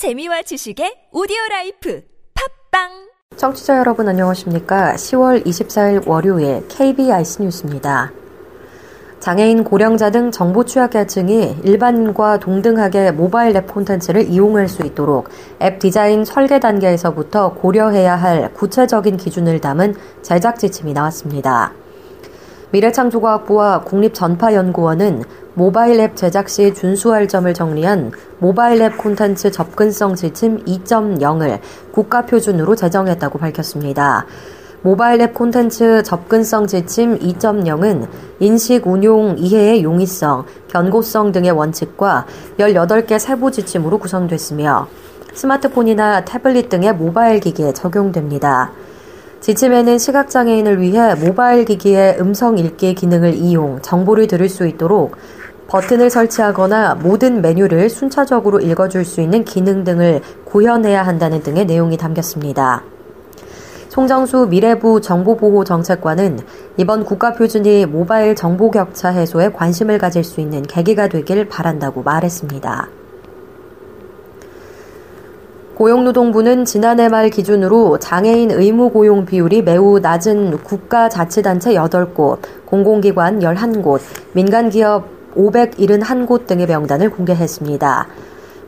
재미와 지식의 오디오 라이프 팟빵 청취자 여러분 안녕하십니까? 10월 24일 월요일 KBIC 뉴스입니다. 장애인, 고령자 등 정보 취약계층이 일반인과 동등하게 모바일 앱 콘텐츠를 이용할 수 있도록 앱 디자인 설계 단계에서부터 고려해야 할 구체적인 기준을 담은 제작 지침이 나왔습니다. 미래창조과학부와 국립전파연구원은 모바일 앱 제작 시 준수할 점을 정리한 모바일 앱 콘텐츠 접근성 지침 2.0을 국가 표준으로 제정했다고 밝혔습니다. 모바일 앱 콘텐츠 접근성 지침 2.0은 인식, 운용, 이해의 용이성, 견고성 등의 원칙과 18개 세부 지침으로 구성됐으며 스마트폰이나 태블릿 등의 모바일 기기에 적용됩니다. 지침에는 시각장애인을 위해 모바일 기기의 음성 읽기 기능을 이용 정보를 들을 수 있도록 버튼을 설치하거나 모든 메뉴를 순차적으로 읽어줄 수 있는 기능 등을 구현해야 한다는 등의 내용이 담겼습니다. 송정수 미래부 정보보호정책관은 이번 국가표준이 모바일 정보 격차 해소에 관심을 가질 수 있는 계기가 되길 바란다고 말했습니다. 고용노동부는 지난해 말 기준으로 장애인 의무 고용 비율이 매우 낮은 국가자치단체 8곳, 공공기관 11곳, 민간기업 571곳 등의 명단을 공개했습니다.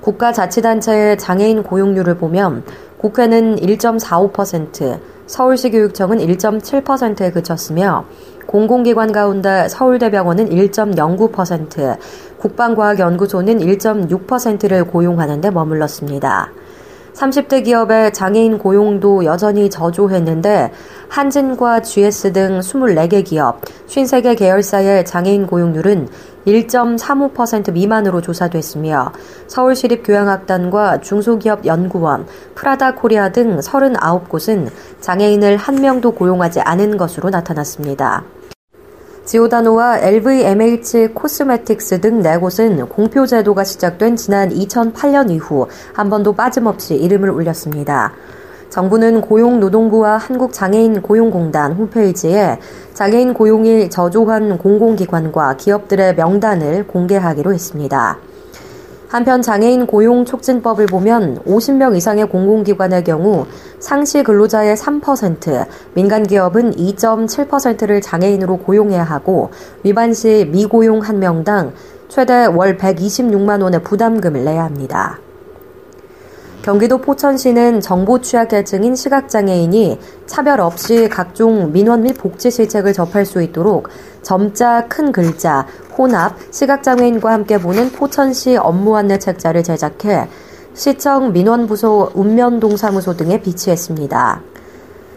국가자치단체의 장애인 고용률을 보면 국회는 1.45%, 서울시 교육청은 1.7%에 그쳤으며 공공기관 가운데 서울대병원은 1.09%, 국방과학연구소는 1.6%를 고용하는 데 머물렀습니다. 30대 기업의 장애인 고용도 여전히 저조했는데 한진과 GS 등 24개 기업, 53개 계열사의 장애인 고용률은 1.35% 미만으로 조사됐으며 서울시립교양학단과 중소기업연구원, 프라다 코리아 등 39곳은 장애인을 한 명도 고용하지 않은 것으로 나타났습니다. 지오다노와 LVMH 코스메틱스 등 네 곳은 공표 제도가 시작된 지난 2008년 이후 한 번도 빠짐없이 이름을 올렸습니다. 정부는 고용노동부와 한국장애인 고용공단 홈페이지에 장애인 고용이 저조한 공공기관과 기업들의 명단을 공개하기로 했습니다. 한편 장애인 고용 촉진법을 보면 50명 이상의 공공기관의 경우 상시 근로자의 3%, 민간 기업은 2.7%를 장애인으로 고용해야 하고 위반 시 미고용 1명당 최대 월 126만 원의 부담금을 내야 합니다. 경기도 포천시는 정보 취약계층인 시각장애인이 차별 없이 각종 민원 및 복지 실책을 접할 수 있도록 점자, 큰 글자, 혼합, 시각장애인과 함께 보는 포천시 업무 안내 책자를 제작해 시청 민원부소 읍면동 사무소 등에 비치했습니다.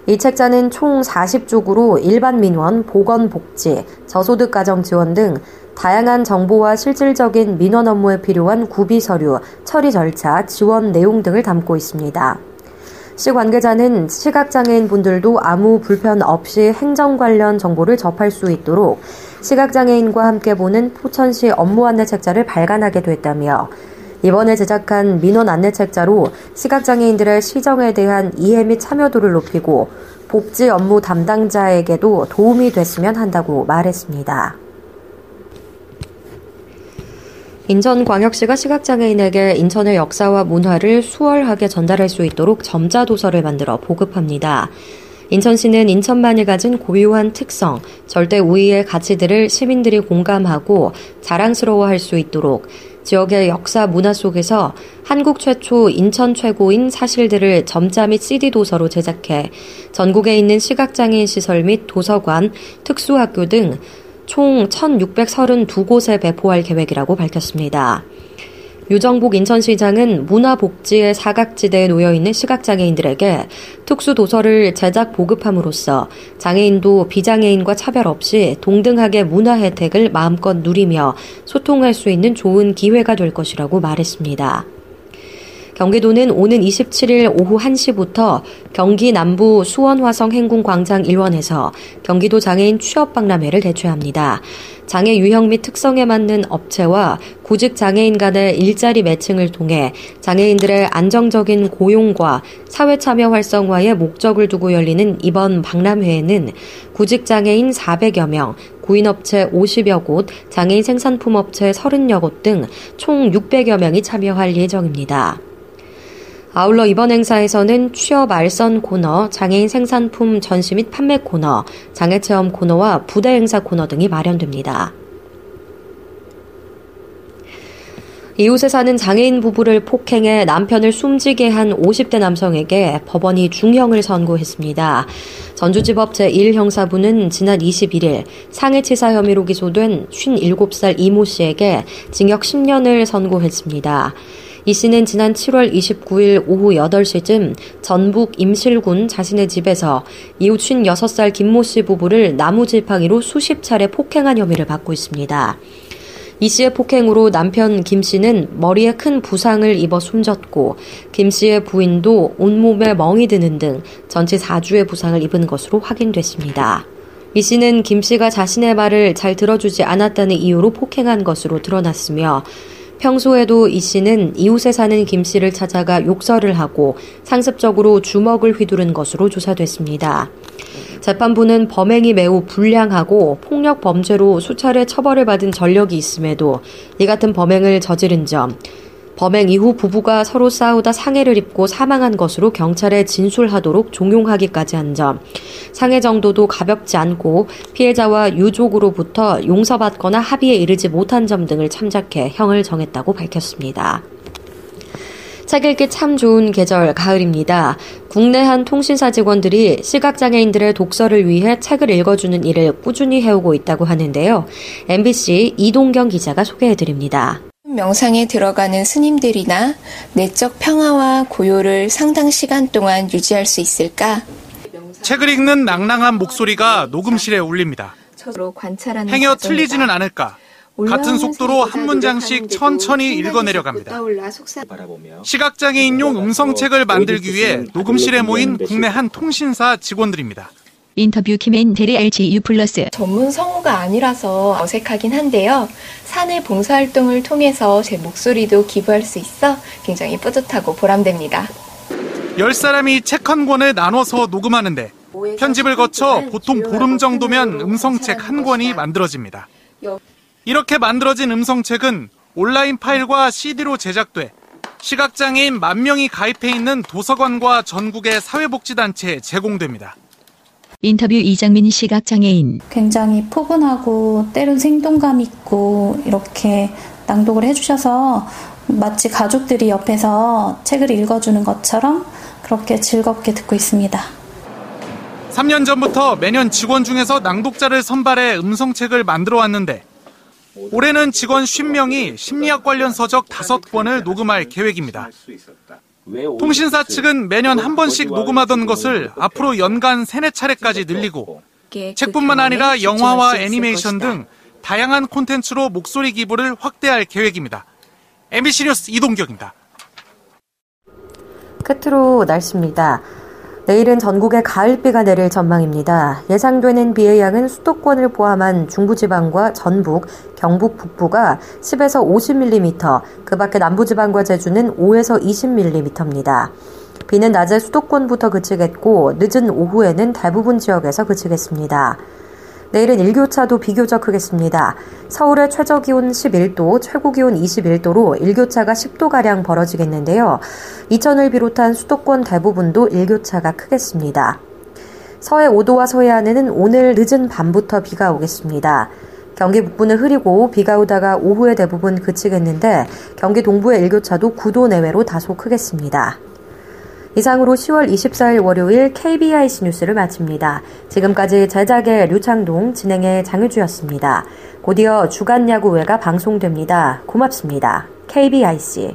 이 책자는 총 40쪽으로 일반 민원, 보건 복지, 저소득 가정 지원 등 다양한 정보와 실질적인 민원 업무에 필요한 구비 서류, 처리 절차, 지원 내용 등을 담고 있습니다. 시 관계자는 시각장애인 분들도 아무 불편 없이 행정 관련 정보를 접할 수 있도록 시각장애인과 함께 보는 포천시 업무 안내 책자를 발간하게 됐다며 이번에 제작한 민원 안내 책자로 시각장애인들의 시정에 대한 이해 및 참여도를 높이고 복지 업무 담당자에게도 도움이 됐으면 한다고 말했습니다. 인천광역시가 시각장애인에게 인천의 역사와 문화를 수월하게 전달할 수 있도록 점자 도서를 만들어 보급합니다. 인천시는 인천만이 가진 고유한 특성, 절대 우위의 가치들을 시민들이 공감하고 자랑스러워할 수 있도록 지역의 역사 문화 속에서 한국 최초 인천 최고인 사실들을 점자 및 CD 도서로 제작해 전국에 있는 시각장애인 시설 및 도서관, 특수학교 등 총 1,632곳에 배포할 계획이라고 밝혔습니다. 유정복 인천시장은 문화복지의 사각지대에 놓여있는 시각장애인들에게 특수도서를 제작 보급함으로써 장애인도 비장애인과 차별 없이 동등하게 문화 혜택을 마음껏 누리며 소통할 수 있는 좋은 기회가 될 것이라고 말했습니다. 경기도는 오는 27일 오후 1시부터 경기 남부 수원 화성 행궁 광장 1원에서 경기도 장애인 취업 박람회를 개최합니다. 장애 유형 및 특성에 맞는 업체와 구직 장애인 간의 일자리 매칭을 통해 장애인들의 안정적인 고용과 사회 참여 활성화에 목적을 두고 열리는 이번 박람회에는 구직 장애인 400여 명, 구인업체 50여 곳, 장애인 생산품업체 30여 곳 등 총 600여 명이 참여할 예정입니다. 아울러 이번 행사에서는 취업 알선 코너, 장애인 생산품 전시 및 판매 코너, 장애체험 코너와 부대 행사 코너 등이 마련됩니다. 이웃에 사는 장애인 부부를 폭행해 남편을 숨지게 한 50대 남성에게 법원이 중형을 선고했습니다. 전주지법 제1형사부는 지난 21일 상해치사 혐의로 기소된 57살 이모 씨에게 징역 10년을 선고했습니다. 이 씨는 지난 7월 29일 오후 8시쯤 전북 임실군 자신의 집에서 이웃 56살 김모 씨 부부를 나무질팡이로 수십 차례 폭행한 혐의를 받고 있습니다. 이 씨의 폭행으로 남편 김 씨는 머리에 큰 부상을 입어 숨졌고 김 씨의 부인도 온몸에 멍이 드는 등 전체 4주의 부상을 입은 것으로 확인됐습니다. 이 씨는 김 씨가 자신의 말을 잘 들어주지 않았다는 이유로 폭행한 것으로 드러났으며 평소에도 이 씨는 이웃에 사는 김 씨를 찾아가 욕설을 하고 상습적으로 주먹을 휘두른 것으로 조사됐습니다. 재판부는 범행이 매우 불량하고 폭력 범죄로 수차례 처벌을 받은 전력이 있음에도 이 같은 범행을 저지른 점, 범행 이후 부부가 서로 싸우다 상해를 입고 사망한 것으로 경찰에 진술하도록 종용하기까지 한 점, 상해 정도도 가볍지 않고 피해자와 유족으로부터 용서받거나 합의에 이르지 못한 점 등을 참작해 형을 정했다고 밝혔습니다. 책 읽기 참 좋은 계절 가을입니다. 국내 한 통신사 직원들이 시각장애인들의 독서를 위해 책을 읽어주는 일을 꾸준히 해오고 있다고 하는데요. MBC 이동경 기자가 소개해드립니다. 명상에 들어가는 스님들이나 내적 평화와 고요를 상당 시간 동안 유지할 수 있을까? 책을 읽는 낭낭한 목소리가 녹음실에 울립니다. 행여 틀리지는 않을까? 같은 속도로 한 문장씩 천천히 읽어내려갑니다. 시각장애인용 음성책을 만들기 위해 녹음실에 모인 국내 한 통신사 직원들입니다. 인터뷰 김앤 데리 알지 유 플러스 전문 성우가 아니라서 어색하긴 한데요. 사내 봉사활동을 통해서 제 목소리도 기부할 수 있어 굉장히 뿌듯하고 보람됩니다. 10사람이 책 한 권을 나눠서 녹음하는데 편집을 거쳐 보통 보름 정도면 음성책 한 권이 만들어집니다. 이렇게 만들어진 음성책은 온라인 파일과 CD로 제작돼 시각장애인 만 명이 가입해 있는 도서관과 전국의 사회복지단체에 제공됩니다. 인터뷰 이장민 시각장애인. 굉장히 포근하고 때론 생동감 있고 이렇게 낭독을 해주셔서 마치 가족들이 옆에서 책을 읽어주는 것처럼 그렇게 즐겁게 듣고 있습니다. 3년 전부터 매년 직원 중에서 낭독자를 선발해 음성책을 만들어 왔는데 올해는 직원 50명이 심리학 관련 서적 5권을 녹음할 계획입니다. 통신사 측은 매년 한 번씩 녹음하던 것을 앞으로 연간 3, 4차례까지 늘리고 책뿐만 아니라 영화와 애니메이션 등 다양한 콘텐츠로 목소리 기부를 확대할 계획입니다. MBC 뉴스 이동경입니다. 끝으로 날씨입니다. 내일은 전국에 가을비가 내릴 전망입니다. 예상되는 비의 양은 수도권을 포함한 중부지방과 전북, 경북 북부가 10에서 50mm, 그 밖에 남부지방과 제주는 5에서 20mm입니다. 비는 낮에 수도권부터 그치겠고 늦은 오후에는 대부분 지역에서 그치겠습니다. 내일은 일교차도 비교적 크겠습니다. 서울의 최저 기온 11도, 최고 기온 21도로 일교차가 10도가량 벌어지겠는데요. 이천을 비롯한 수도권 대부분도 일교차가 크겠습니다. 서해 5도와 서해안에는 오늘 늦은 밤부터 비가 오겠습니다. 경기 북부는 흐리고 비가 오다가 오후에 대부분 그치겠는데 경기 동부의 일교차도 9도 내외로 다소 크겠습니다. 이상으로 10월 24일 월요일 KBIC 뉴스를 마칩니다. 지금까지 제작의 류창동, 진행의 장유주였습니다. 곧이어 주간 야구회가 방송됩니다. 고맙습니다. KBIC